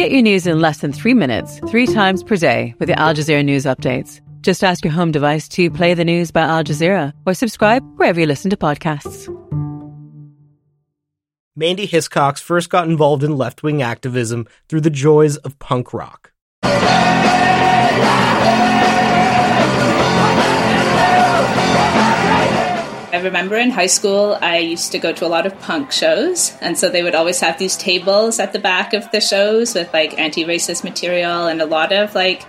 Get your news in less than three minutes, three times per day with the Al Jazeera News Updates. Just ask your home device to play the news by Al Jazeera or subscribe wherever you listen to podcasts. Mandy Hiscox first got involved in left wing activism through the joys of punk rock. I remember in high school, I used to go to a lot of punk shows. And so they would always have these tables at the back of the shows with like anti racist material and a lot of like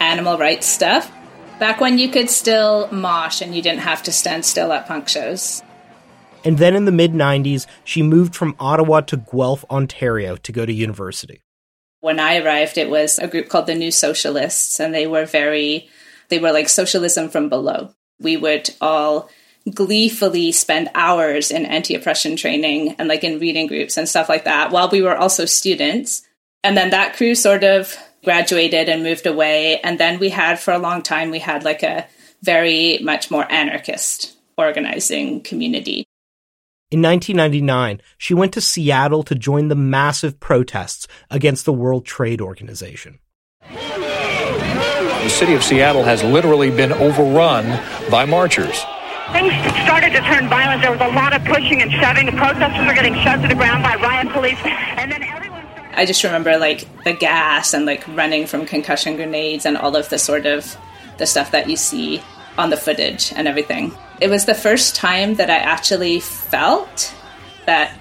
animal rights stuff. Back when you could still mosh and you didn't have to stand still at punk shows. And then in the mid 90s, she moved from Ottawa to Guelph, Ontario to go to university. When I arrived, it was a group called the New Socialists, and they were very, they were like socialism from below. We would all gleefully spend hours in anti oppression training and like in reading groups and stuff like that while we were also students. And then that crew sort of graduated and moved away. And then we had, for a long time, we had like a very much more anarchist organizing community. In 1999, she went to Seattle to join the massive protests against the World Trade Organization. The city of Seattle has literally been overrun by marchers. Things started to turn violent. There was a lot of pushing and shoving. The protesters were getting shoved to the ground by riot police. And then everyone. I just remember like the gas and like running from concussion grenades and all of the sort of the stuff that you see on the footage and everything. It was the first time that I actually felt that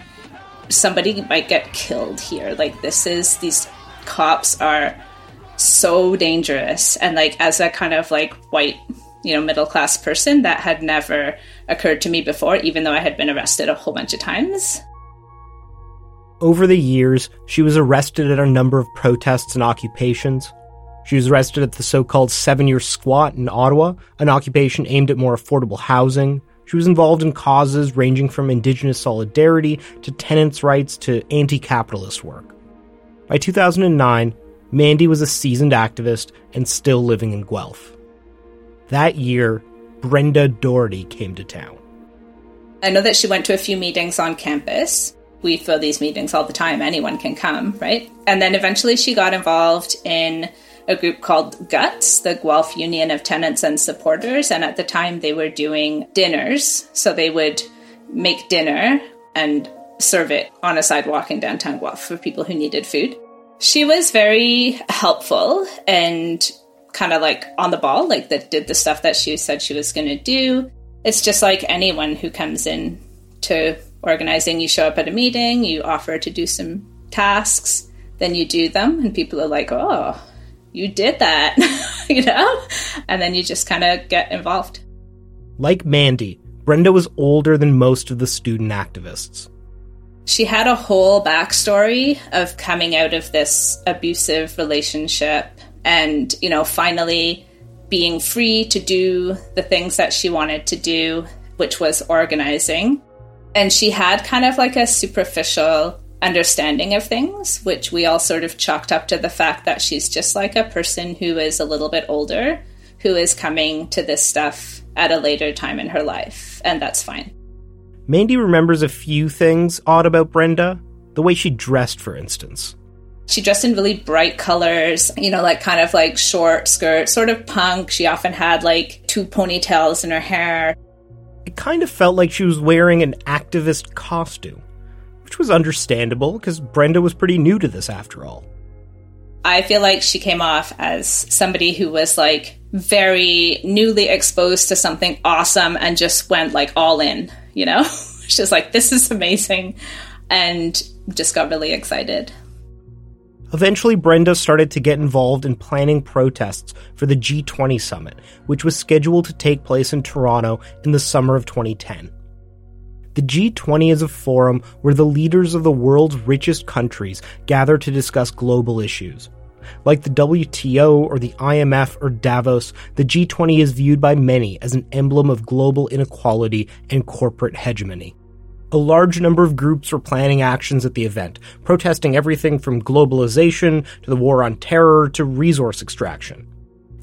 somebody might get killed here. Like this is these cops are so dangerous and like as a kind of like white you know middle class person that had never occurred to me before even though i had been arrested a whole bunch of times. Over the years she was arrested at a number of protests and occupations. She was arrested at the so-called seven year squat in ottawa an occupation aimed at more affordable housing. She was involved in causes ranging from indigenous solidarity to tenants rights to anti-capitalist work. By 2009 mandy was a seasoned activist and still living in guelph that year, Brenda Doherty came to town. I know that she went to a few meetings on campus. We throw these meetings all the time, anyone can come, right? And then eventually she got involved in a group called GUTS, the Guelph Union of Tenants and Supporters. And at the time, they were doing dinners. So they would make dinner and serve it on a sidewalk in downtown Guelph for people who needed food. She was very helpful and kind of like on the ball, like that did the stuff that she said she was going to do. It's just like anyone who comes in to organizing. You show up at a meeting, you offer to do some tasks, then you do them, and people are like, oh, you did that, you know? And then you just kind of get involved. Like Mandy, Brenda was older than most of the student activists. She had a whole backstory of coming out of this abusive relationship and, you know, finally being free to do the things that she wanted to do, which was organizing. And she had kind of like a superficial understanding of things, which we all sort of chalked up to the fact that she's just like a person who is a little bit older, who is coming to this stuff at a later time in her life. And that's fine. Mandy remembers a few things odd about Brenda, the way she dressed, for instance. She dressed in really bright colors, you know, like kind of like short skirt, sort of punk. She often had like two ponytails in her hair. It kind of felt like she was wearing an activist costume, which was understandable because Brenda was pretty new to this after all. I feel like she came off as somebody who was like very newly exposed to something awesome and just went like all in, you know? She's like, this is amazing. And just got really excited. Eventually, Brenda started to get involved in planning protests for the G20 summit, which was scheduled to take place in Toronto in the summer of 2010. The G20 is a forum where the leaders of the world's richest countries gather to discuss global issues. Like the WTO or the IMF or Davos, the G20 is viewed by many as an emblem of global inequality and corporate hegemony. A large number of groups were planning actions at the event, protesting everything from globalization to the war on terror to resource extraction.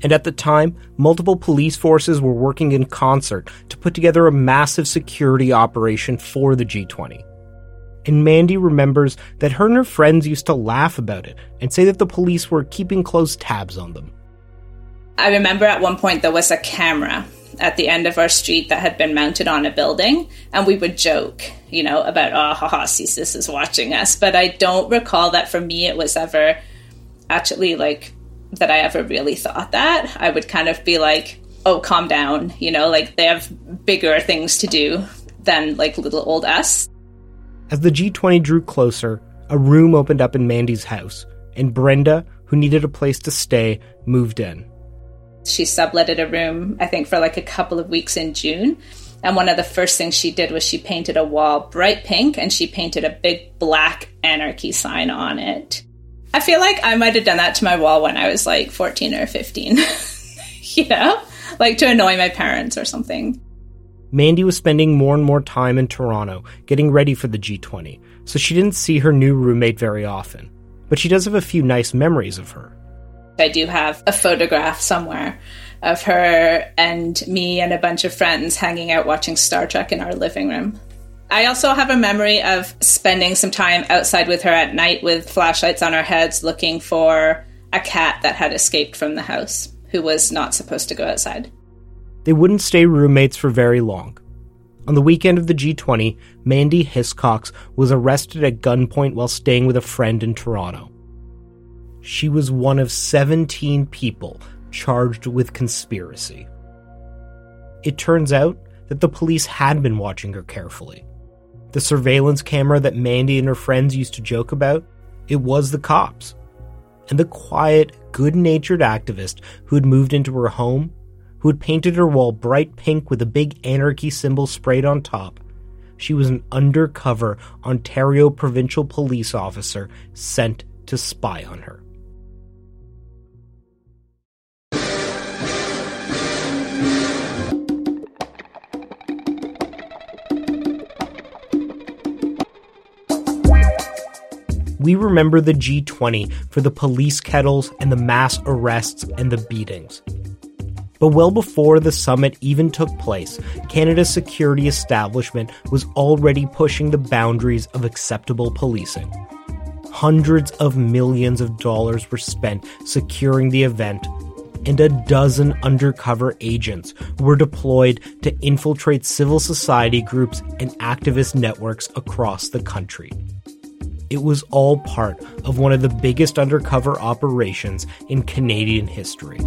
And at the time, multiple police forces were working in concert to put together a massive security operation for the G20. and Mandy remembers that her and her friends used to laugh about it and say that the police were keeping close tabs on them. I remember at one point there was a camera at the end of our street that had been mounted on a building, and we would joke, you know, about, ah, oh, haha, CSIS is watching us. But I don't recall that for me it was ever actually like that I ever really thought that. I would kind of be like, oh, calm down, you know, like they have bigger things to do than like little old us. As the G20 drew closer, a room opened up in Mandy's house, and Brenda, who needed a place to stay, moved in. She subletted a room, I think, for like a couple of weeks in June. And one of the first things she did was she painted a wall bright pink and she painted a big black anarchy sign on it. I feel like I might have done that to my wall when I was like 14 or 15. you know? Like to annoy my parents or something. Mandy was spending more and more time in Toronto, getting ready for the G20, so she didn't see her new roommate very often. But she does have a few nice memories of her. I do have a photograph somewhere of her and me and a bunch of friends hanging out watching Star Trek in our living room. I also have a memory of spending some time outside with her at night with flashlights on our heads looking for a cat that had escaped from the house who was not supposed to go outside. They wouldn't stay roommates for very long. On the weekend of the G20, Mandy Hiscox was arrested at gunpoint while staying with a friend in Toronto. She was one of 17 people charged with conspiracy. It turns out that the police had been watching her carefully. The surveillance camera that Mandy and her friends used to joke about, it was the cops. And the quiet, good natured activist who had moved into her home who had painted her wall bright pink with a big anarchy symbol sprayed on top. She was an undercover Ontario provincial police officer sent to spy on her. We remember the G20 for the police kettles and the mass arrests and the beatings. But well before the summit even took place, Canada's security establishment was already pushing the boundaries of acceptable policing. Hundreds of millions of dollars were spent securing the event, and a dozen undercover agents were deployed to infiltrate civil society groups and activist networks across the country. It was all part of one of the biggest undercover operations in Canadian history.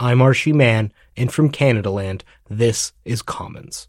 I'm Arshy Mann, and from Canadaland, this is Commons.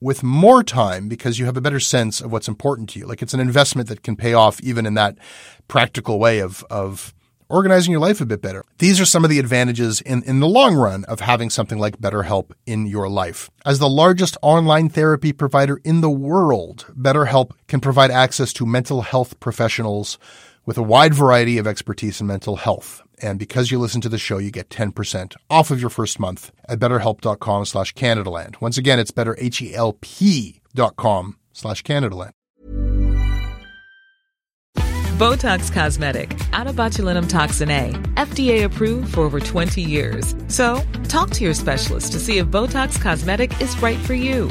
with more time because you have a better sense of what's important to you. Like it's an investment that can pay off even in that practical way of, of organizing your life a bit better. These are some of the advantages in, in the long run of having something like BetterHelp in your life. As the largest online therapy provider in the world, BetterHelp can provide access to mental health professionals with a wide variety of expertise in mental health. And because you listen to the show, you get 10% off of your first month at betterhelp.com slash Canadaland. Once again, it's betterhelp.com slash Canadaland. Botox Cosmetic, out of botulinum toxin A, FDA approved for over 20 years. So talk to your specialist to see if Botox Cosmetic is right for you.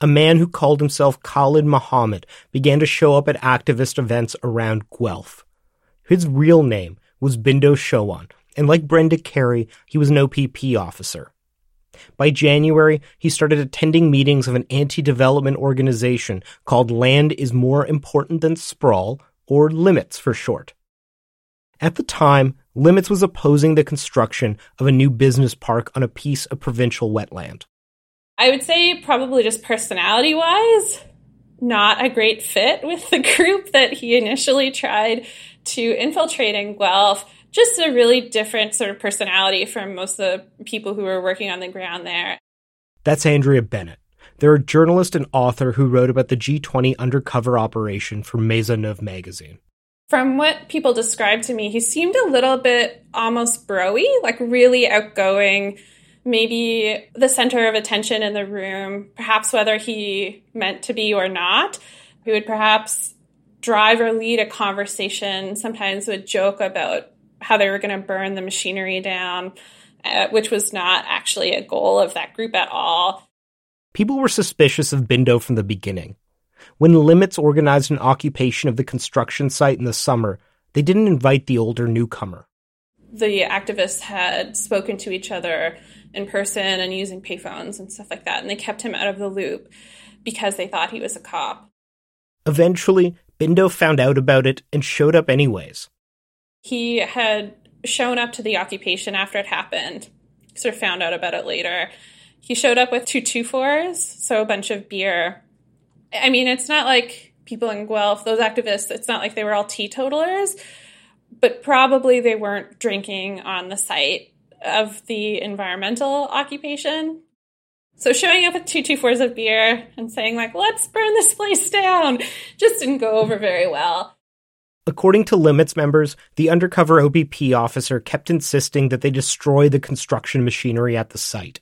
a man who called himself Khalid Muhammad began to show up at activist events around Guelph. His real name was Bindo Showan, and like Brenda Carey, he was an OPP officer. By January, he started attending meetings of an anti development organization called Land is More Important Than Sprawl, or Limits for short. At the time, Limits was opposing the construction of a new business park on a piece of provincial wetland. I would say, probably just personality wise, not a great fit with the group that he initially tried to infiltrate in Guelph. Just a really different sort of personality from most of the people who were working on the ground there. That's Andrea Bennett. They're a journalist and author who wrote about the G20 undercover operation for Maisonneuve magazine. From what people described to me, he seemed a little bit almost broy, like really outgoing, maybe the center of attention in the room, perhaps whether he meant to be or not. He would perhaps drive or lead a conversation, sometimes would joke about how they were going to burn the machinery down, uh, which was not actually a goal of that group at all. People were suspicious of Bindo from the beginning. When Limits organized an occupation of the construction site in the summer, they didn't invite the older newcomer. The activists had spoken to each other in person and using payphones and stuff like that, and they kept him out of the loop because they thought he was a cop. Eventually, Bindo found out about it and showed up anyways. He had shown up to the occupation after it happened, sort of found out about it later. He showed up with two two fours, so a bunch of beer. I mean, it's not like people in Guelph, those activists, it's not like they were all teetotalers, but probably they weren't drinking on the site of the environmental occupation. So showing up with two two fours of beer and saying like, "Let's burn this place down," just didn't go over very well. According to Limits members, the undercover OPP officer kept insisting that they destroy the construction machinery at the site.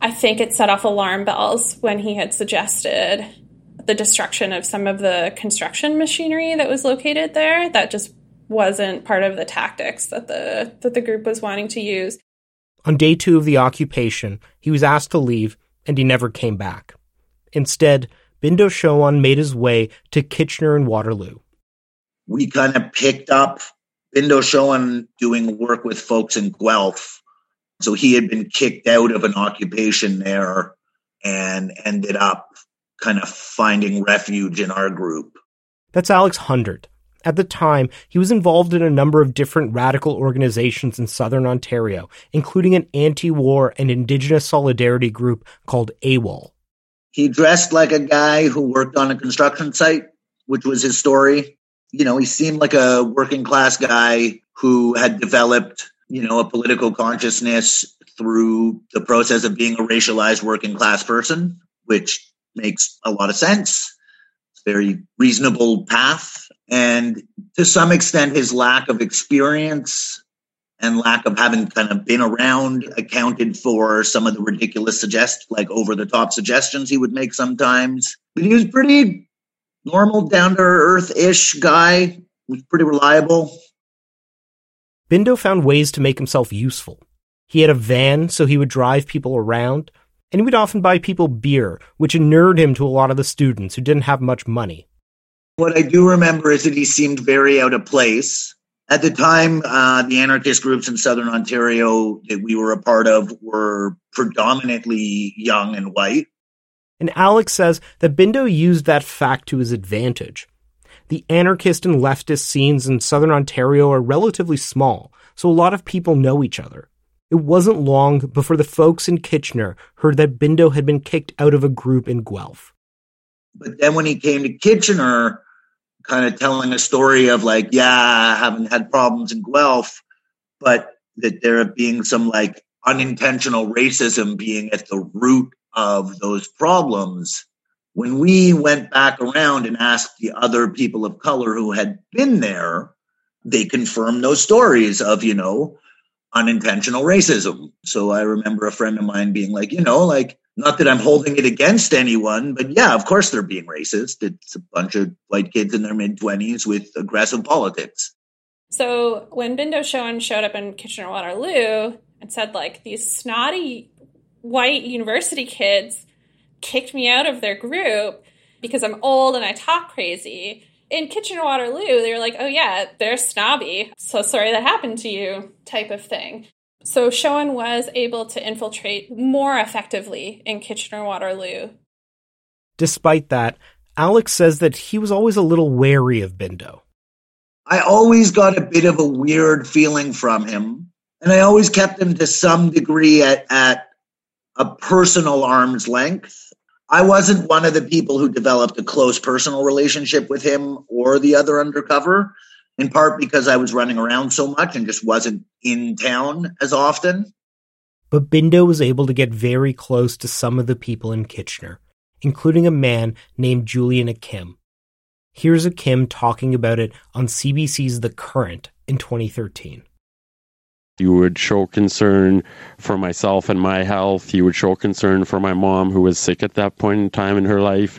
I think it set off alarm bells when he had suggested the destruction of some of the construction machinery that was located there. That just wasn't part of the tactics that the that the group was wanting to use. On day two of the occupation, he was asked to leave, and he never came back. Instead, Bindo Showan made his way to Kitchener and Waterloo. We kind of picked up Bindo Showan doing work with folks in Guelph. So he had been kicked out of an occupation there and ended up kind of finding refuge in our group. That's Alex Hundert. At the time, he was involved in a number of different radical organizations in southern Ontario, including an anti war and Indigenous solidarity group called AWOL. He dressed like a guy who worked on a construction site, which was his story. You know, he seemed like a working class guy who had developed, you know, a political consciousness through the process of being a racialized working class person, which makes a lot of sense. It's a very reasonable path. And to some extent, his lack of experience and lack of having kind of been around accounted for some of the ridiculous suggest like over the top suggestions he would make sometimes. But he was pretty normal, down to earth ish guy. Was pretty reliable. Bindo found ways to make himself useful. He had a van, so he would drive people around, and he would often buy people beer, which inured him to a lot of the students who didn't have much money. What I do remember is that he seemed very out of place. At the time, uh, the anarchist groups in Southern Ontario that we were a part of were predominantly young and white. And Alex says that Bindo used that fact to his advantage. The anarchist and leftist scenes in Southern Ontario are relatively small, so a lot of people know each other. It wasn't long before the folks in Kitchener heard that Bindo had been kicked out of a group in Guelph. But then when he came to Kitchener, kind of telling a story of like, yeah, I haven't had problems in Guelph, but that there being some like unintentional racism being at the root of those problems. When we went back around and asked the other people of color who had been there, they confirmed those stories of, you know, unintentional racism. So I remember a friend of mine being like, you know, like not that I'm holding it against anyone, but yeah, of course they're being racist. It's a bunch of white kids in their mid 20s with aggressive politics. So when Bindo Showan showed up in Kitchener Waterloo and said, like, these snotty white university kids kicked me out of their group because I'm old and I talk crazy, in Kitchener Waterloo, they were like, oh yeah, they're snobby. So sorry that happened to you, type of thing. So Showan was able to infiltrate more effectively in Kitchener Waterloo. Despite that, Alex says that he was always a little wary of Bindo. I always got a bit of a weird feeling from him, and I always kept him to some degree at, at a personal arm's length. I wasn't one of the people who developed a close personal relationship with him or the other undercover, in part because I was running around so much and just wasn't in town as often. But Bindo was able to get very close to some of the people in Kitchener, including a man named Julian Ichim. Here's Ichim talking about it on CBC's The Current in 2013. You would show concern for myself and my health. You would show concern for my mom, who was sick at that point in time in her life.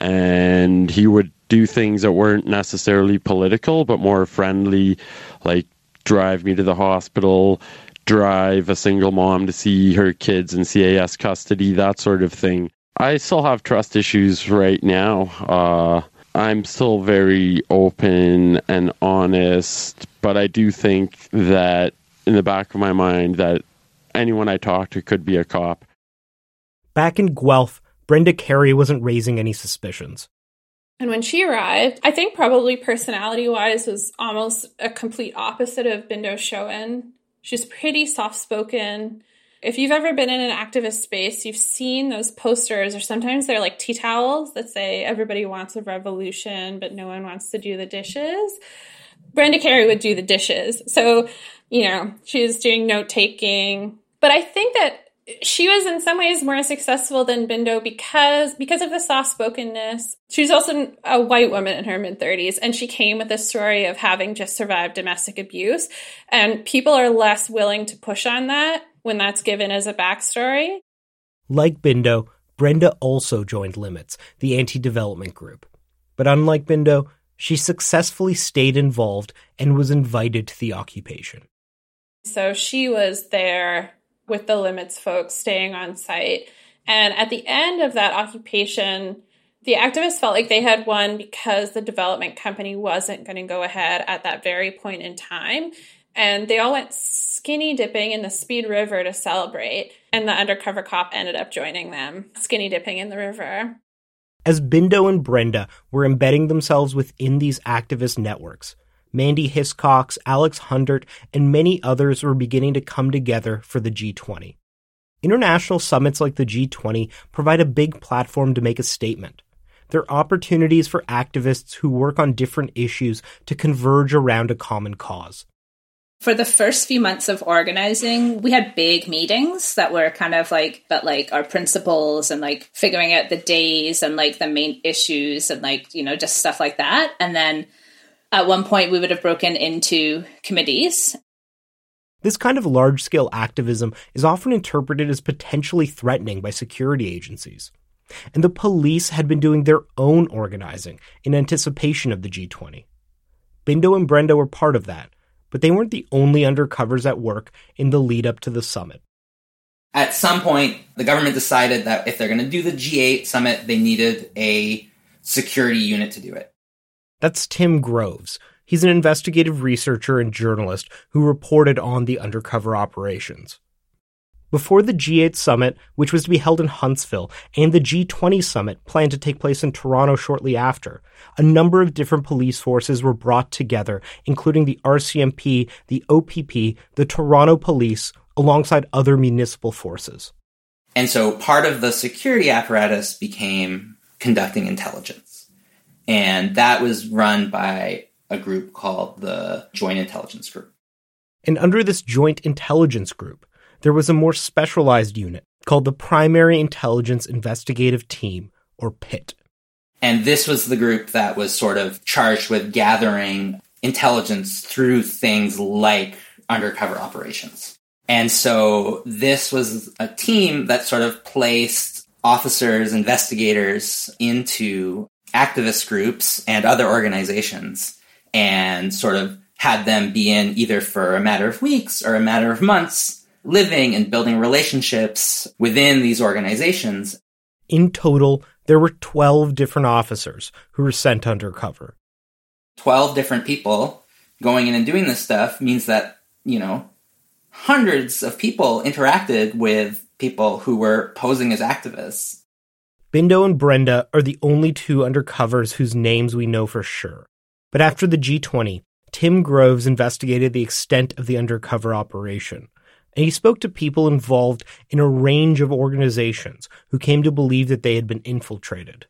And he would do things that weren't necessarily political, but more friendly, like drive me to the hospital, drive a single mom to see her kids in CAS custody, that sort of thing. I still have trust issues right now. Uh, I'm still very open and honest, but I do think that in the back of my mind that anyone I talk to could be a cop. Back in Guelph, Brenda Carey wasn't raising any suspicions. And when she arrived, I think probably personality wise was almost a complete opposite of Bindo Showan. She's pretty soft spoken. If you've ever been in an activist space, you've seen those posters, or sometimes they're like tea towels that say everybody wants a revolution, but no one wants to do the dishes. Brenda Carey would do the dishes. So, you know, she was doing note taking. But I think that she was in some ways more successful than Bindo because because of the soft spokenness. She was also a white woman in her mid 30s, and she came with a story of having just survived domestic abuse. And people are less willing to push on that when that's given as a backstory. Like Bindo, Brenda also joined Limits, the anti development group. But unlike Bindo, she successfully stayed involved and was invited to the occupation. So she was there with the limits folks staying on site. And at the end of that occupation, the activists felt like they had won because the development company wasn't going to go ahead at that very point in time. And they all went skinny dipping in the Speed River to celebrate. And the undercover cop ended up joining them, skinny dipping in the river. As Bindo and Brenda were embedding themselves within these activist networks, Mandy Hiscox, Alex Hundert, and many others were beginning to come together for the G20. International summits like the G20 provide a big platform to make a statement. They're opportunities for activists who work on different issues to converge around a common cause. For the first few months of organizing, we had big meetings that were kind of like, but like our principles and like figuring out the days and like the main issues and like, you know, just stuff like that. And then at one point, we would have broken into committees. This kind of large scale activism is often interpreted as potentially threatening by security agencies. And the police had been doing their own organizing in anticipation of the G20. Bindo and Brenda were part of that, but they weren't the only undercovers at work in the lead up to the summit. At some point, the government decided that if they're going to do the G8 summit, they needed a security unit to do it. That's Tim Groves. He's an investigative researcher and journalist who reported on the undercover operations. Before the G8 summit, which was to be held in Huntsville, and the G20 summit planned to take place in Toronto shortly after, a number of different police forces were brought together, including the RCMP, the OPP, the Toronto Police, alongside other municipal forces. And so part of the security apparatus became conducting intelligence. And that was run by a group called the Joint Intelligence Group. And under this Joint Intelligence Group, there was a more specialized unit called the Primary Intelligence Investigative Team, or PIT. And this was the group that was sort of charged with gathering intelligence through things like undercover operations. And so this was a team that sort of placed officers, investigators into activist groups and other organizations and sort of had them be in either for a matter of weeks or a matter of months, living and building relationships within these organizations. In total, there were 12 different officers who were sent undercover. 12 different people going in and doing this stuff means that, you know, hundreds of people interacted with people who were posing as activists. Bindo and Brenda are the only two undercovers whose names we know for sure. But after the G20, Tim Groves investigated the extent of the undercover operation, and he spoke to people involved in a range of organizations who came to believe that they had been infiltrated.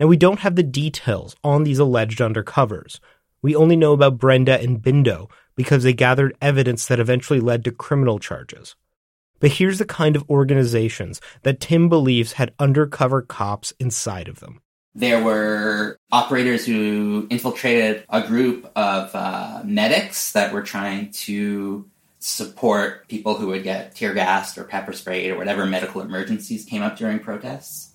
Now, we don't have the details on these alleged undercovers. We only know about Brenda and Bindo because they gathered evidence that eventually led to criminal charges. But here's the kind of organizations that Tim believes had undercover cops inside of them. There were operators who infiltrated a group of uh, medics that were trying to support people who would get tear gassed or pepper sprayed or whatever medical emergencies came up during protests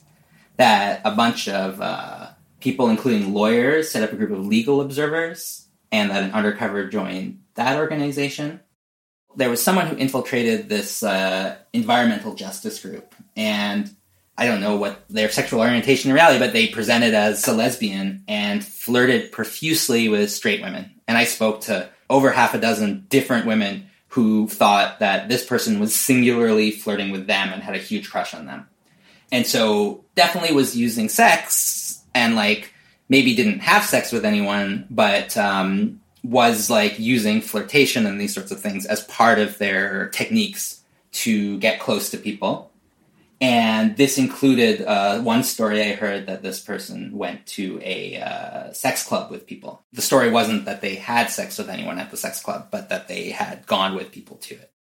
that a bunch of uh, people, including lawyers, set up a group of legal observers, and that an undercover joined that organization. There was someone who infiltrated this uh, environmental justice group, and I don't know what their sexual orientation in reality, but they presented as a lesbian and flirted profusely with straight women. And I spoke to over half a dozen different women who thought that this person was singularly flirting with them and had a huge crush on them and so definitely was using sex and like maybe didn't have sex with anyone, but um, was like using flirtation and these sorts of things as part of their techniques to get close to people. And this included uh, one story I heard that this person went to a uh, sex club with people. The story wasn't that they had sex with anyone at the sex club, but that they had gone with people to it.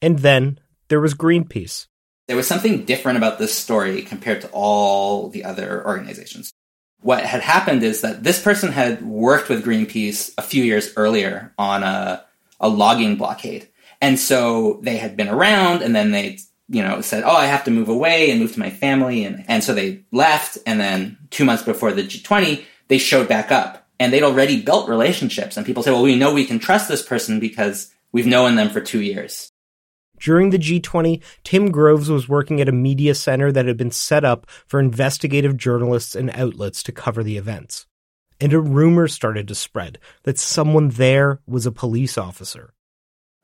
And then there was Greenpeace there was something different about this story compared to all the other organizations. What had happened is that this person had worked with Greenpeace a few years earlier on a, a logging blockade. And so they had been around and then they, you know, said, Oh, I have to move away and move to my family. And, and so they left. And then two months before the G20, they showed back up and they'd already built relationships. And people say, well, we know we can trust this person because we've known them for two years. During the G20, Tim Groves was working at a media center that had been set up for investigative journalists and outlets to cover the events. And a rumor started to spread that someone there was a police officer.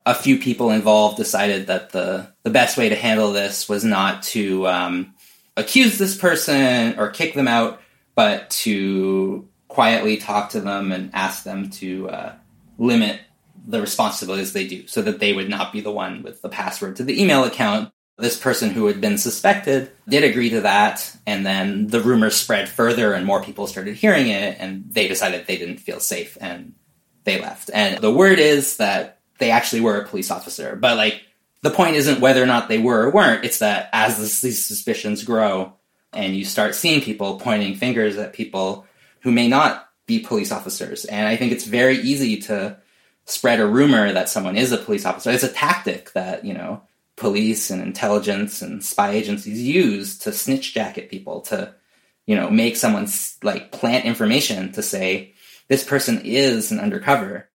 A few people involved decided that the, the best way to handle this was not to um, accuse this person or kick them out, but to quietly talk to them and ask them to uh, limit the responsibilities they do so that they would not be the one with the password to the email account. This person who had been suspected did agree to that, and then the rumors spread further, and more people started hearing it, and they decided they didn't feel safe and they left. And the word is that they actually were a police officer, but like the point isn't whether or not they were or weren't, it's that as these suspicions grow and you start seeing people pointing fingers at people who may not be police officers, and I think it's very easy to spread a rumor that someone is a police officer. It's a tactic that, you know, police and intelligence and spy agencies use to snitch jacket people to, you know, make someone like plant information to say this person is an undercover.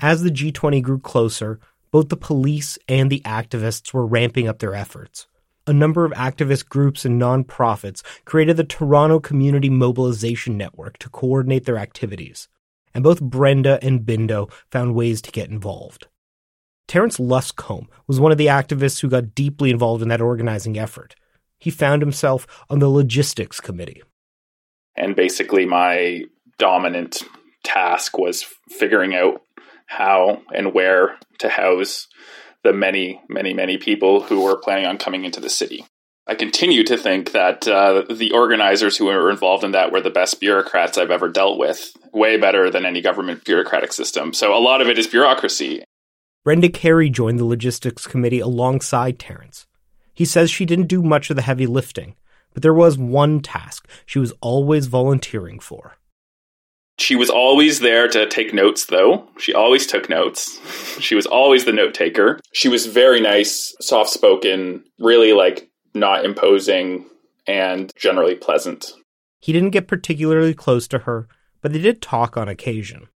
As the G20 grew closer, both the police and the activists were ramping up their efforts. A number of activist groups and nonprofits created the Toronto Community Mobilization Network to coordinate their activities and both Brenda and Bindo found ways to get involved. Terrence Luscombe was one of the activists who got deeply involved in that organizing effort. He found himself on the logistics committee. And basically, my dominant task was figuring out how and where to house the many, many, many people who were planning on coming into the city. I continue to think that uh, the organizers who were involved in that were the best bureaucrats I've ever dealt with, way better than any government bureaucratic system. So a lot of it is bureaucracy. Brenda Carey joined the logistics committee alongside Terrence. He says she didn't do much of the heavy lifting, but there was one task she was always volunteering for. She was always there to take notes, though. She always took notes. she was always the note taker. She was very nice, soft spoken, really like not imposing, and generally pleasant. He didn't get particularly close to her, but they did talk on occasion.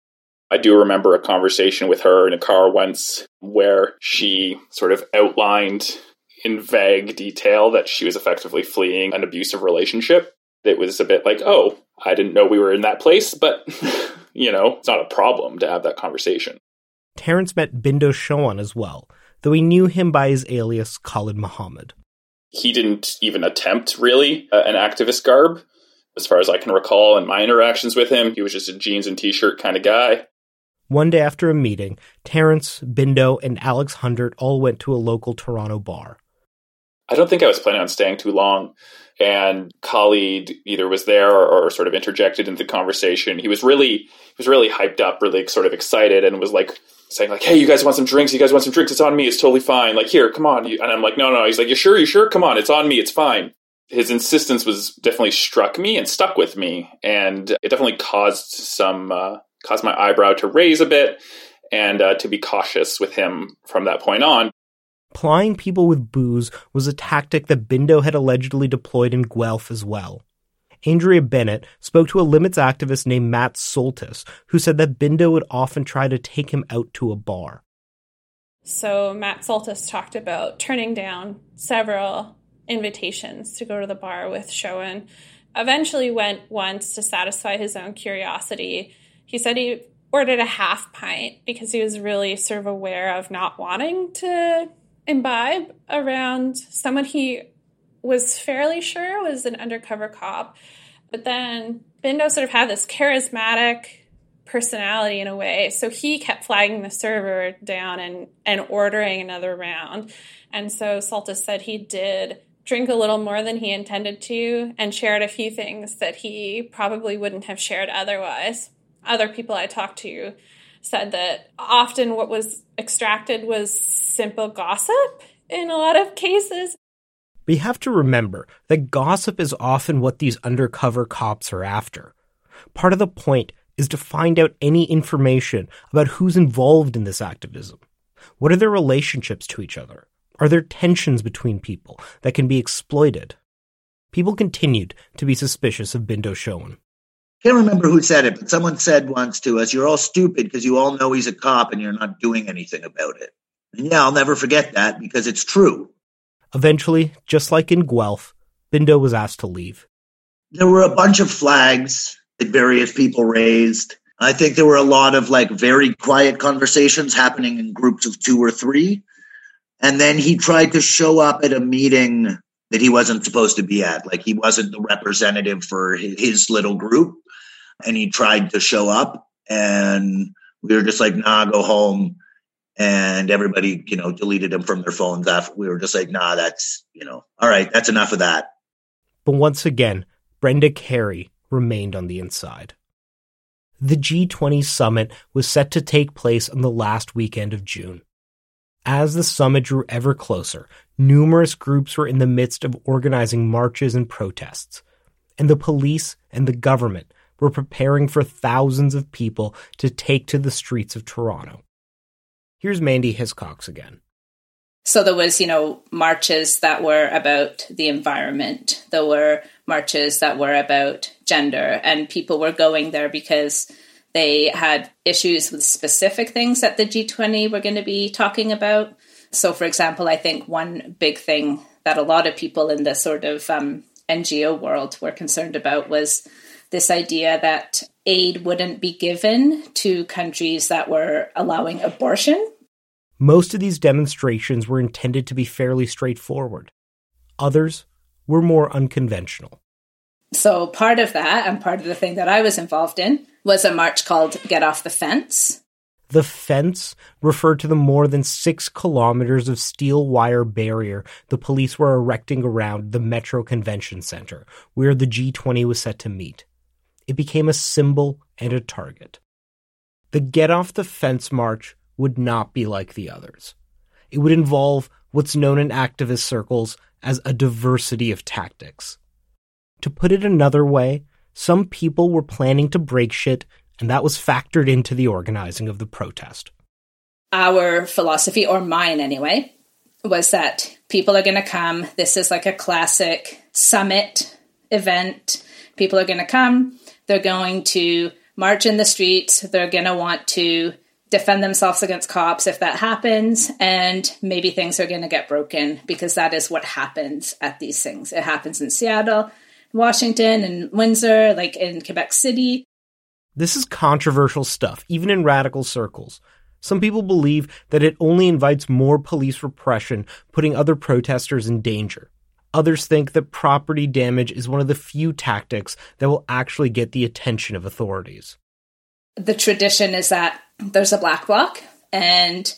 I do remember a conversation with her in a car once where she sort of outlined in vague detail that she was effectively fleeing an abusive relationship. It was a bit like, oh, I didn't know we were in that place, but you know, it's not a problem to have that conversation. Terrence met Bindo Showan as well, though he knew him by his alias Khalid Muhammad. He didn't even attempt really uh, an activist garb. As far as I can recall in my interactions with him, he was just a jeans and t shirt kind of guy. One day after a meeting, Terrence, Bindo, and Alex Hundert all went to a local Toronto bar. I don't think I was planning on staying too long. And Khalid either was there or, or, sort of interjected into the conversation. He was really, he was really hyped up, really sort of excited, and was like saying like, "Hey, you guys want some drinks? You guys want some drinks? It's on me. It's totally fine. Like, here, come on." And I'm like, "No, no." He's like, "You sure? You sure? Come on. It's on me. It's fine." His insistence was definitely struck me and stuck with me, and it definitely caused some uh, caused my eyebrow to raise a bit and uh, to be cautious with him from that point on. Plying people with booze was a tactic that Bindo had allegedly deployed in Guelph as well. Andrea Bennett spoke to a limits activist named Matt Soltis, who said that Bindo would often try to take him out to a bar. So Matt Soltis talked about turning down several invitations to go to the bar with Showan. Eventually went once to satisfy his own curiosity. He said he ordered a half pint because he was really sort of aware of not wanting to imbibe around someone he was fairly sure was an undercover cop. But then Bindo sort of had this charismatic personality in a way. So he kept flagging the server down and, and ordering another round. And so Soltis said he did drink a little more than he intended to and shared a few things that he probably wouldn't have shared otherwise. Other people I talked to said that often what was extracted was simple gossip in a lot of cases. We have to remember that gossip is often what these undercover cops are after. Part of the point is to find out any information about who's involved in this activism. What are their relationships to each other? Are there tensions between people that can be exploited? People continued to be suspicious of Bindo Showan can't remember who said it, but someone said once to us, "You're all stupid because you all know he's a cop and you're not doing anything about it." And yeah, I'll never forget that because it's true. Eventually, just like in Guelph, Bindo was asked to leave. There were a bunch of flags that various people raised. I think there were a lot of like very quiet conversations happening in groups of two or three. And then he tried to show up at a meeting that he wasn't supposed to be at. Like he wasn't the representative for his little group and he tried to show up and we were just like, nah, go home. And everybody, you know, deleted them from their phones after we were just like, nah, that's, you know, all right, that's enough of that. But once again, Brenda Carey remained on the inside. The G20 summit was set to take place on the last weekend of June. As the summit drew ever closer, numerous groups were in the midst of organizing marches and protests, and the police and the government were preparing for thousands of people to take to the streets of Toronto. Here's Mandy Hiscox again. So there was, you know, marches that were about the environment. There were marches that were about gender, and people were going there because they had issues with specific things that the G20 were going to be talking about. So, for example, I think one big thing that a lot of people in the sort of um, NGO world were concerned about was this idea that aid wouldn't be given to countries that were allowing abortion. Most of these demonstrations were intended to be fairly straightforward. Others were more unconventional. So, part of that, and part of the thing that I was involved in, was a march called Get Off the Fence. The fence referred to the more than six kilometers of steel wire barrier the police were erecting around the Metro Convention Center, where the G20 was set to meet it became a symbol and a target. The Get Off the Fence March would not be like the others. It would involve what's known in activist circles as a diversity of tactics. To put it another way, some people were planning to break shit, and that was factored into the organizing of the protest. Our philosophy, or mine anyway, was that people are going to come. This is like a classic summit event. People are going to come. They're going to march in the streets. They're going to want to defend themselves against cops if that happens. And maybe things are going to get broken because that is what happens at these things. It happens in Seattle, Washington, and Windsor, like in Quebec City. This is controversial stuff, even in radical circles. Some people believe that it only invites more police repression, putting other protesters in danger. Others think that property damage is one of the few tactics that will actually get the attention of authorities. The tradition is that there's a black bloc and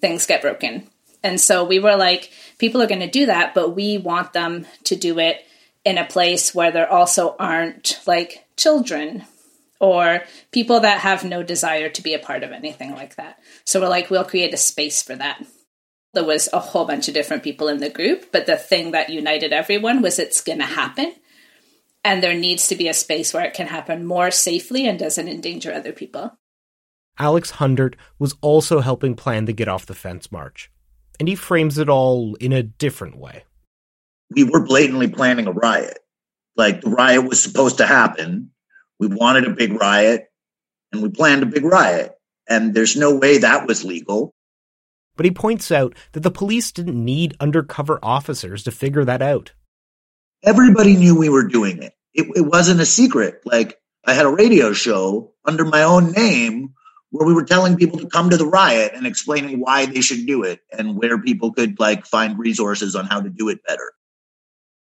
things get broken. And so we were like, people are going to do that, but we want them to do it in a place where there also aren't like children or people that have no desire to be a part of anything like that. So we're like, we'll create a space for that. There was a whole bunch of different people in the group, but the thing that united everyone was it's going to happen. And there needs to be a space where it can happen more safely and doesn't endanger other people. Alex Hundert was also helping plan the Get Off the Fence march, and he frames it all in a different way. We were blatantly planning a riot. Like the riot was supposed to happen. We wanted a big riot, and we planned a big riot. And there's no way that was legal. But he points out that the police didn't need undercover officers to figure that out. Everybody knew we were doing it. It, it wasn't a secret. Like I had a radio show under my own name where we were telling people to come to the riot and explaining why they should do it and where people could like find resources on how to do it better.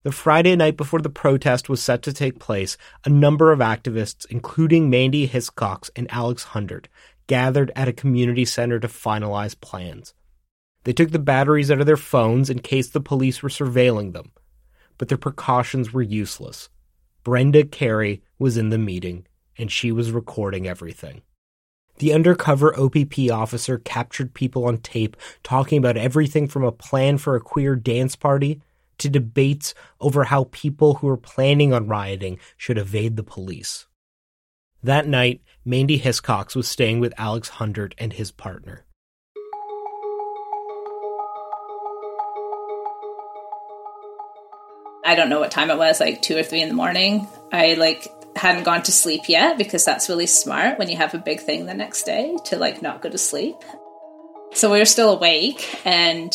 The Friday night before the protest was set to take place, a number of activists, including Mandy Hiscox and Alex Hundert, gathered at a community center to finalize plans. They took the batteries out of their phones in case the police were surveilling them, but their precautions were useless. Brenda Carey was in the meeting, and she was recording everything. The undercover OPP officer captured people on tape talking about everything from a plan for a queer dance party to debates over how people who were planning on rioting should evade the police. That night, Mandy Hiscox was staying with Alex Hundert and his partner. I don't know what time it was, like two or three in the morning. I like hadn't gone to sleep yet because that's really smart when you have a big thing the next day to like not go to sleep. So we were still awake and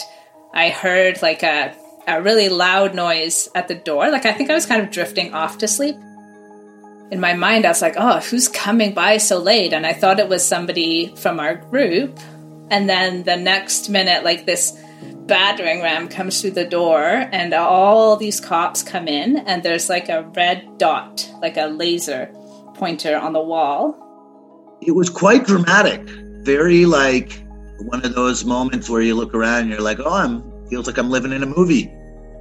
I heard like a, a really loud noise at the door. Like I think I was kind of drifting off to sleep. In my mind, I was like, oh, who's coming by so late? And I thought it was somebody from our group. And then the next minute, like this battering ram comes through the door and all these cops come in and there's like a red dot like a laser pointer on the wall. It was quite dramatic. Very like one of those moments where you look around and you're like oh i'm feels like i'm living in a movie.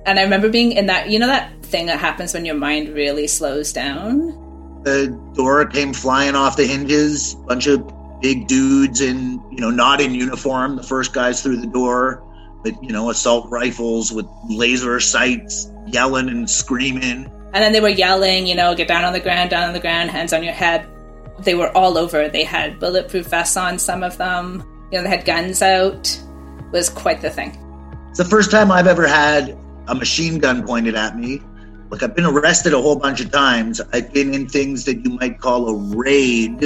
And i remember being in that you know that thing that happens when your mind really slows down? The door came flying off the hinges bunch of big dudes in you know not in uniform the first guys through the door with you know assault rifles with laser sights, yelling and screaming. And then they were yelling, you know, get down on the ground, down on the ground, hands on your head. They were all over. They had bulletproof vests on, some of them. You know, they had guns out. It was quite the thing. It's the first time I've ever had a machine gun pointed at me. Like I've been arrested a whole bunch of times. I've been in things that you might call a raid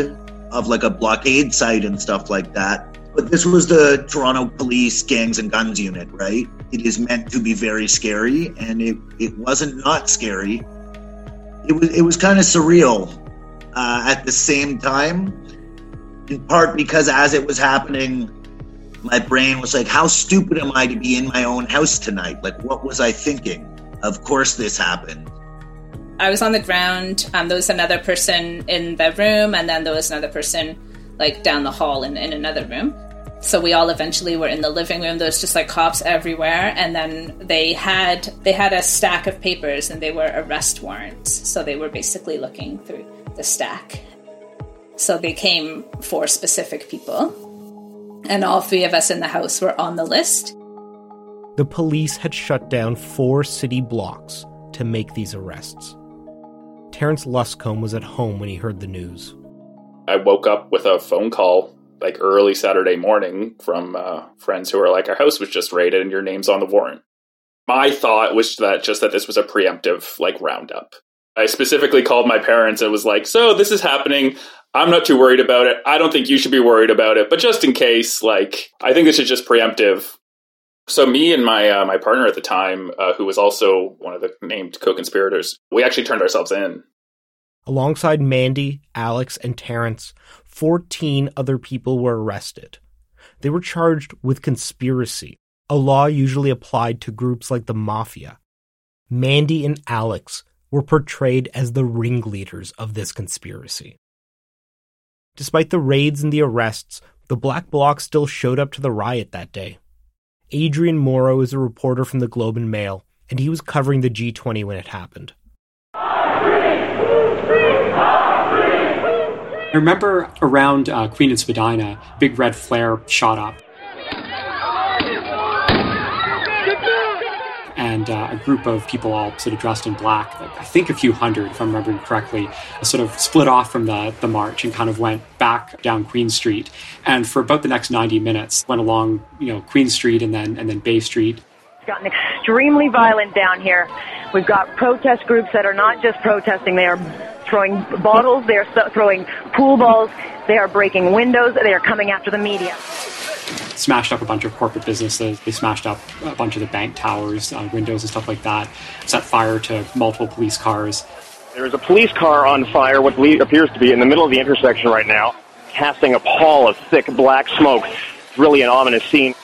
of like a blockade site and stuff like that. But this was the Toronto Police Gangs and Guns Unit, right? It is meant to be very scary, and it, it wasn't not scary. It was it was kind of surreal uh, at the same time, in part because as it was happening, my brain was like, "How stupid am I to be in my own house tonight? Like, what was I thinking? Of course, this happened." I was on the ground. Um, there was another person in the room, and then there was another person like down the hall in, in another room. So we all eventually were in the living room. There was just like cops everywhere, and then they had they had a stack of papers, and they were arrest warrants. So they were basically looking through the stack. So they came for specific people, and all three of us in the house were on the list. The police had shut down four city blocks to make these arrests. Terrence Luscombe was at home when he heard the news. I woke up with a phone call like early Saturday morning from uh, friends who were like, "Our house was just raided, and your name's on the warrant." My thought was that just that this was a preemptive like roundup. I specifically called my parents and was like, "So this is happening. I'm not too worried about it. I don't think you should be worried about it, but just in case, like, I think this is just preemptive." So me and my uh, my partner at the time, uh, who was also one of the named co-conspirators, we actually turned ourselves in Alongside Mandy, Alex, and Terrence, 14 other people were arrested. They were charged with conspiracy, a law usually applied to groups like the Mafia. Mandy and Alex were portrayed as the ringleaders of this conspiracy. Despite the raids and the arrests, the Black Bloc still showed up to the riot that day. Adrian Morrow is a reporter from the Globe and Mail, and he was covering the G20 when it happened. I remember around uh, Queen and Spadina, big red flare shot up. And uh, a group of people all sort of dressed in black, I think a few hundred, if I'm remembering correctly, sort of split off from the, the march and kind of went back down Queen Street. And for about the next 90 minutes, went along, you know, Queen Street and then, and then Bay Street. It's gotten extremely violent down here. We've got protest groups that are not just protesting, they are throwing bottles, they are throwing pool balls, they are breaking windows, they are coming after the media. Smashed up a bunch of corporate businesses. They smashed up a bunch of the bank towers, uh, windows, and stuff like that. Set fire to multiple police cars. There is a police car on fire, what appears to be in the middle of the intersection right now, casting a pall of thick black smoke. It's really an ominous scene.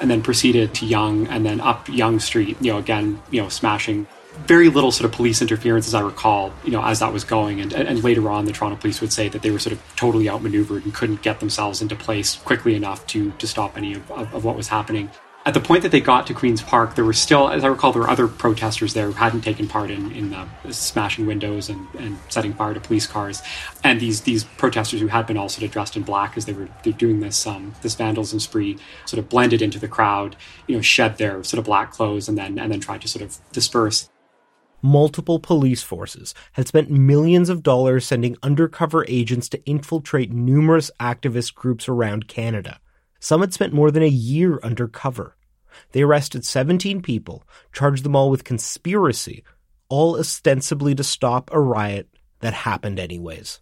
And then proceeded to Yonge and then up Yonge Street, you know, again, you know, smashing very little sort of police interference, as I recall, you know, as that was going. And, and later on, the Toronto police would say that they were sort of totally outmaneuvered and couldn't get themselves into place quickly enough to, to stop any of, of, of what was happening. At the point that they got to Queen's Park, there were still, as I recall, there were other protesters there who hadn't taken part in, in uh, smashing windows and, and setting fire to police cars. And these these protesters who had been all sort of dressed in black as they were doing this um, this vandalism spree, sort of blended into the crowd, you know, shed their sort of black clothes and then and then tried to sort of disperse multiple police forces had spent millions of dollars sending undercover agents to infiltrate numerous activist groups around Canada. Some had spent more than a year undercover. They arrested 17 people, charged them all with conspiracy, all ostensibly to stop a riot that happened anyways.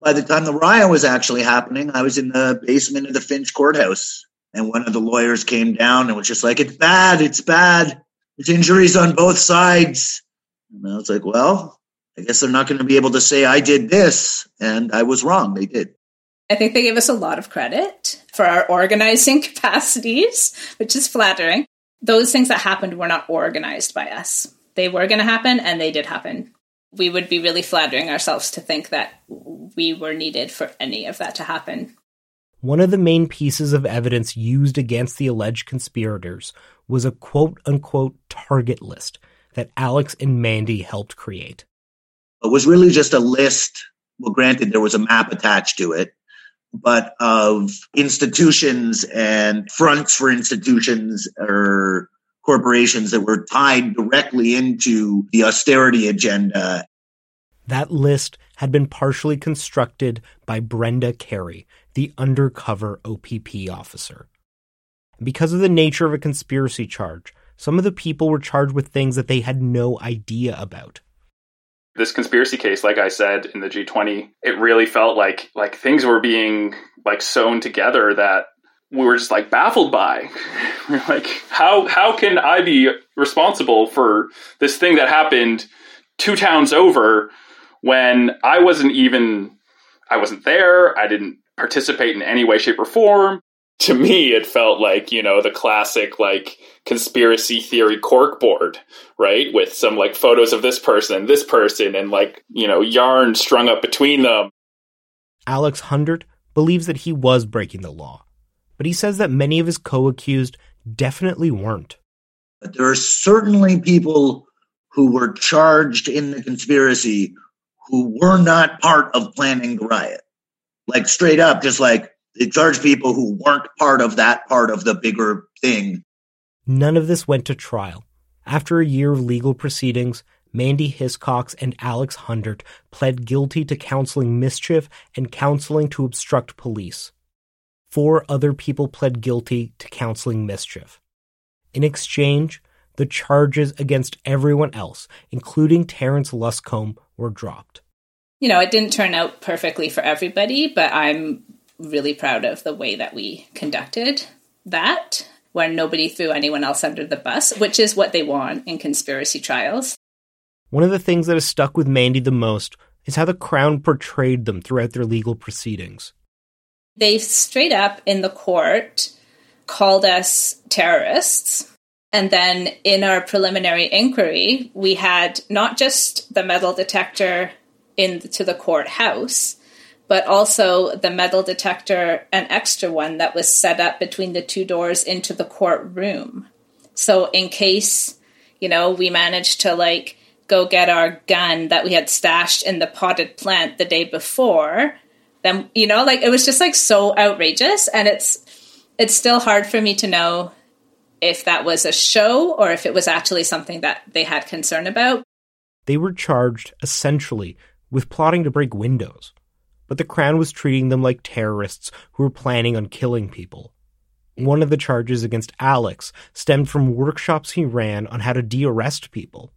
By the time the riot was actually happening, I was in the basement of the Finch courthouse, and one of the lawyers came down and was just like, It's bad, it's bad. There's injuries on both sides. And I was like, well, I guess they're not going to be able to say I did this. And I was wrong. They did. I think they gave us a lot of credit for our organizing capacities, which is flattering. Those things that happened were not organized by us. They were going to happen, and they did happen. We would be really flattering ourselves to think that we were needed for any of that to happen. One of the main pieces of evidence used against the alleged conspirators was a quote unquote target list that Alex and Mandy helped create? It was really just a list. Well, granted, there was a map attached to it, but of institutions and fronts for institutions or corporations that were tied directly into the austerity agenda. That list had been partially constructed by Brenda Carey, the undercover OPP officer. Because of the nature of a conspiracy charge, some of the people were charged with things that they had no idea about. This conspiracy case, like I said in the G20, it really felt like like things were being like sewn together that we were just like baffled by. like, how how can I be responsible for this thing that happened two towns over when I wasn't even I wasn't there, I didn't participate in any way, shape, or form to me it felt like you know the classic like conspiracy theory corkboard right? With some like photos of this person this person and like you know yarn strung up between them. Alex hundert believes that he was breaking the law but he says that many of his co-accused definitely weren't. But there are certainly people who were charged in the conspiracy who were not part of planning the riot. Like straight up just like they charged people who weren't part of that part of the bigger thing. None of this went to trial. After a year of legal proceedings, Mandy Hiscox and Alex Hundert pled guilty to counseling mischief and counseling to obstruct police. Four other people pled guilty to counseling mischief. In exchange, the charges against everyone else, including Terrence Luscombe, were dropped. You know, it didn't turn out perfectly for everybody, but I'm really proud of the way that we conducted that, where nobody threw anyone else under the bus, which is what they want in conspiracy trials. One of the things that has stuck with Mandy the most is how the Crown portrayed them throughout their legal proceedings. They straight up in the court called us terrorists. And then in our preliminary inquiry, we had not just the metal detector into the courthouse, but also the metal detector, an extra one that was set up between the two doors into the courtroom. So in case, you know, we managed to like go get our gun that we had stashed in the potted plant the day before, then you know, like it was just like so outrageous and it's it's still hard for me to know if that was a show or if it was actually something that they had concern about. They were charged essentially with plotting to break windows, but the Crown was treating them like terrorists who were planning on killing people. One of the charges against Alex stemmed from workshops he ran on how to de arrest people.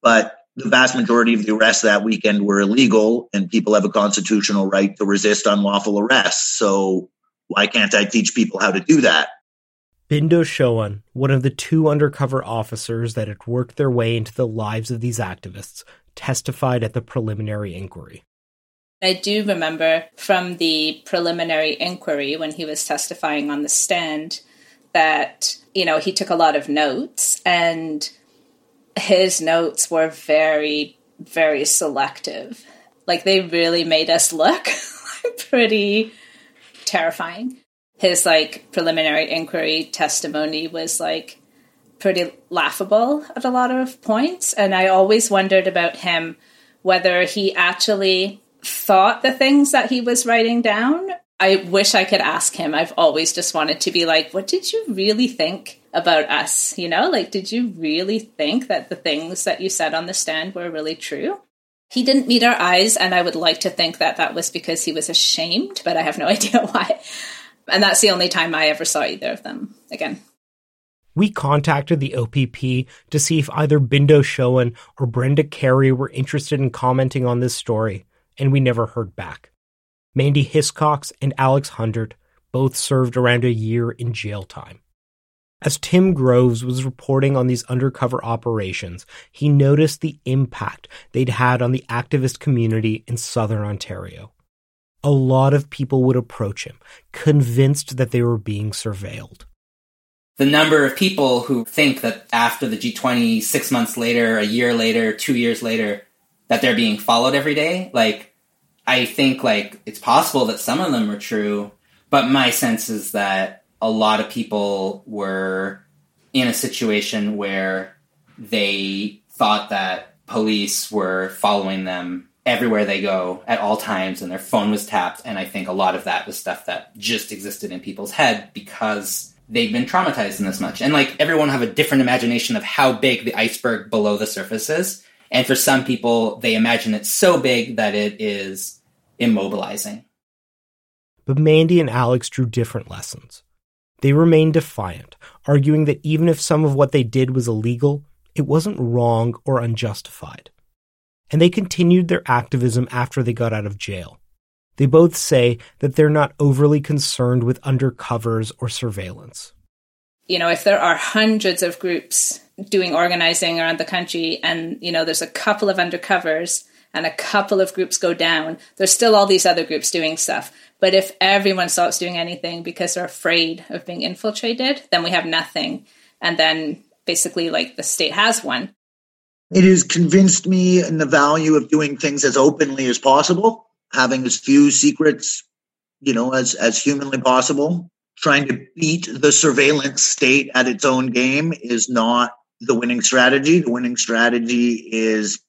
But the vast majority of the arrests that weekend were illegal, and people have a constitutional right to resist unlawful arrests. So why can't I teach people how to do that? Bindo Showan, one of the two undercover officers that had worked their way into the lives of these activists, testified at the preliminary inquiry. I do remember from the preliminary inquiry when he was testifying on the stand that, you know, he took a lot of notes and his notes were very, very selective. Like they really made us look pretty terrifying. His like preliminary inquiry testimony was like pretty laughable at a lot of points. And I always wondered about him whether he actually thought the things that he was writing down. I wish I could ask him. I've always just wanted to be like, what did you really think about us? You know, like, did you really think that the things that you said on the stand were really true? He didn't meet our eyes, and I would like to think that that was because he was ashamed, but I have no idea why. And that's the only time I ever saw either of them again. We contacted the OPP to see if either Bindo Showan or Brenda Carey were interested in commenting on this story, and we never heard back. Mandy Hiscox and Alex Hundert both served around a year in jail time. As Tim Groves was reporting on these undercover operations, he noticed the impact they'd had on the activist community in southern Ontario. A lot of people would approach him, convinced that they were being surveilled. The number of people who think that after the G20, six months later, a year later, two years later, that they're being followed every day, like, I think, like, it's possible that some of them were true, but my sense is that a lot of people were in a situation where they thought that police were following them everywhere they go at all times and their phone was tapped. And i think a lot of that was stuff that just existed in people's head because they've been traumatized in this much. And like everyone have a different imagination of how big the iceberg below the surface is. And for some people they imagine it so big that it is immobilizing but mandy and alex drew different lessons they remained defiant, arguing that even if some of what they did was illegal, it wasn't wrong or unjustified. And they continued their activism after they got out of jail. They both say that they're not overly concerned with undercovers or surveillance. You know, if there are hundreds of groups doing organizing around the country and, you know, there's a couple of undercovers and a couple of groups go down, there's still all these other groups doing stuff. But if everyone stops doing anything because they're afraid of being infiltrated, then we have nothing. And then basically, like the state has one. It has convinced me in the value of doing things as openly as possible, having as few secrets, you know, as, as humanly possible. Trying to beat the surveillance state at its own game is not the winning strategy. The winning strategy is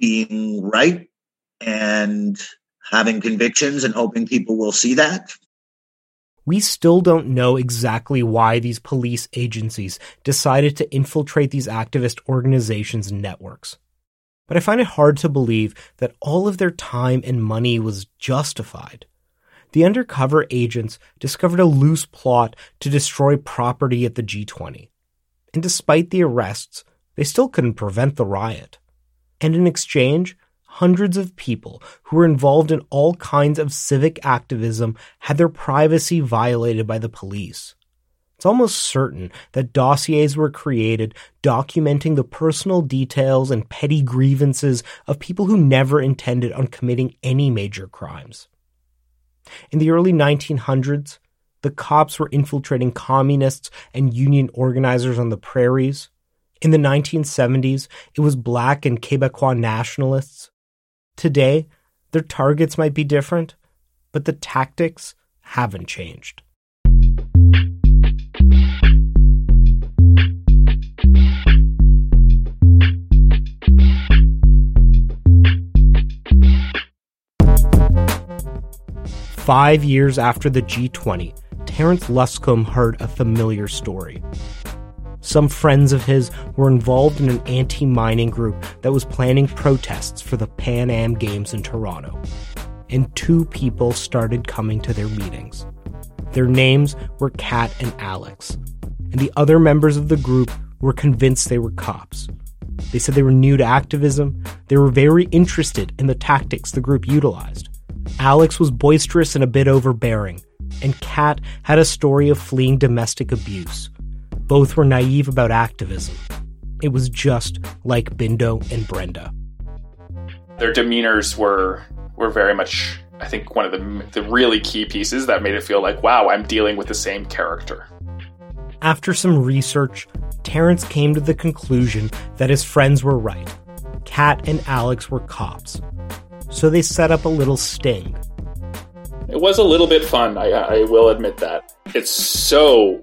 being right and having convictions and hoping people will see that. We still don't know exactly why these police agencies decided to infiltrate these activist organizations' and networks. But I find it hard to believe that all of their time and money was justified. The undercover agents discovered a loose plot to destroy property at the G20. And despite the arrests, they still couldn't prevent the riot. And in exchange, hundreds of people who were involved in all kinds of civic activism had their privacy violated by the police. It's almost certain that dossiers were created documenting the personal details and petty grievances of people who never intended on committing any major crimes. In the early 1900s, the cops were infiltrating communists and union organizers on the prairies. In the 1970s, it was black and Quebecois nationalists. Today, their targets might be different, but the tactics haven't changed. Five years after the G20, Terence Luscombe heard a familiar story. Some friends of his were involved in an anti mining group that was planning protests for the Pan Am Games in Toronto. And two people started coming to their meetings. Their names were Kat and Alex, and the other members of the group were convinced they were cops. They said they were new to activism, they were very interested in the tactics the group utilized. Alex was boisterous and a bit overbearing, and Kat had a story of fleeing domestic abuse. Both were naive about activism. It was just like Bindo and Brenda. Their demeanors were were very much, I think, one of the the really key pieces that made it feel like, wow, I'm dealing with the same character. After some research, Terence came to the conclusion that his friends were right. Kat and Alex were cops. So they set up a little sting. It was a little bit fun. I, I will admit that. It's so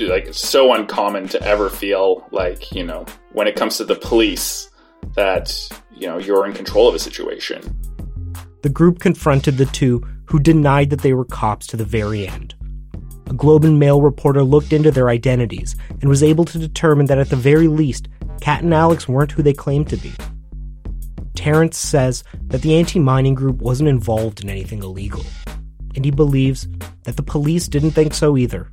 like it's so uncommon to ever feel like you know when it comes to the police that you know you're in control of a situation. The group confronted the two, who denied that they were cops to the very end. A Globe and Mail reporter looked into their identities and was able to determine that at the very least, Kat and Alex weren't who they claimed to be. Terence says that the anti mining group wasn't involved in anything illegal and he believes that the police didn't think so either.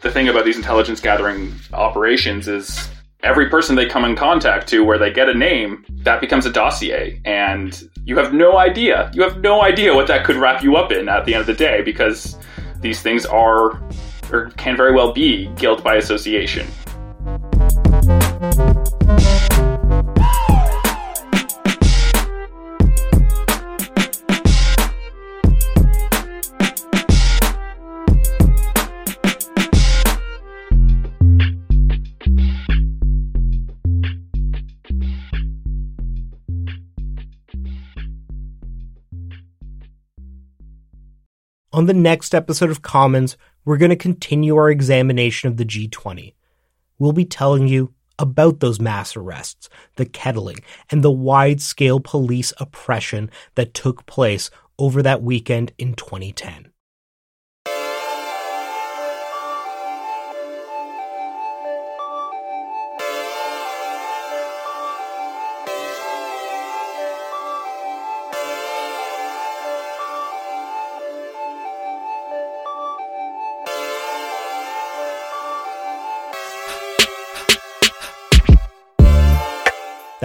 The thing about these intelligence gathering operations is every person they come in contact to where they get a name, that becomes a dossier. And you have no idea. You have no idea what that could wrap you up in at the end of the day because these things are or can very well be guilt by association. On the next episode of Commons, we're going to continue our examination of the G20. We'll be telling you about those mass arrests, the kettling, and the wide scale police oppression that took place over that weekend in 2010.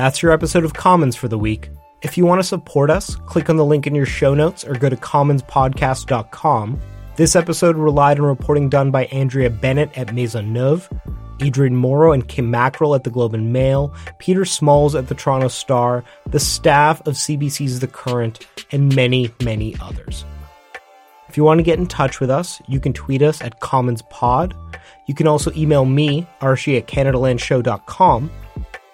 That's your episode of Commons for the week. If you want to support us, click on the link in your show notes or go to commonspodcast.com. This episode relied on reporting done by Andrea Bennett at Maison Maisonneuve, Adrian Morrow and Kim Mackrael at the Globe and Mail, Peter Smalls at the Toronto Star, the staff of CBC's The Current, and many, many others. If you want to get in touch with us, you can tweet us at CommonsPod. You can also email me, Archie at CanadaLandShow.com,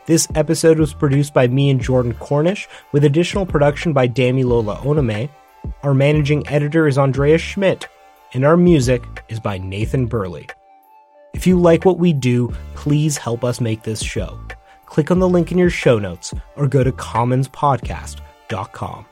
this episode was produced by me and Jordan Cornish, with additional production by Damilola Onome. Our managing editor is Andrea Schmidt, and our music is by Nathan Burley. If you like what we do, please help us make this show. Click on the link in your show notes or go to commonspodcast.com.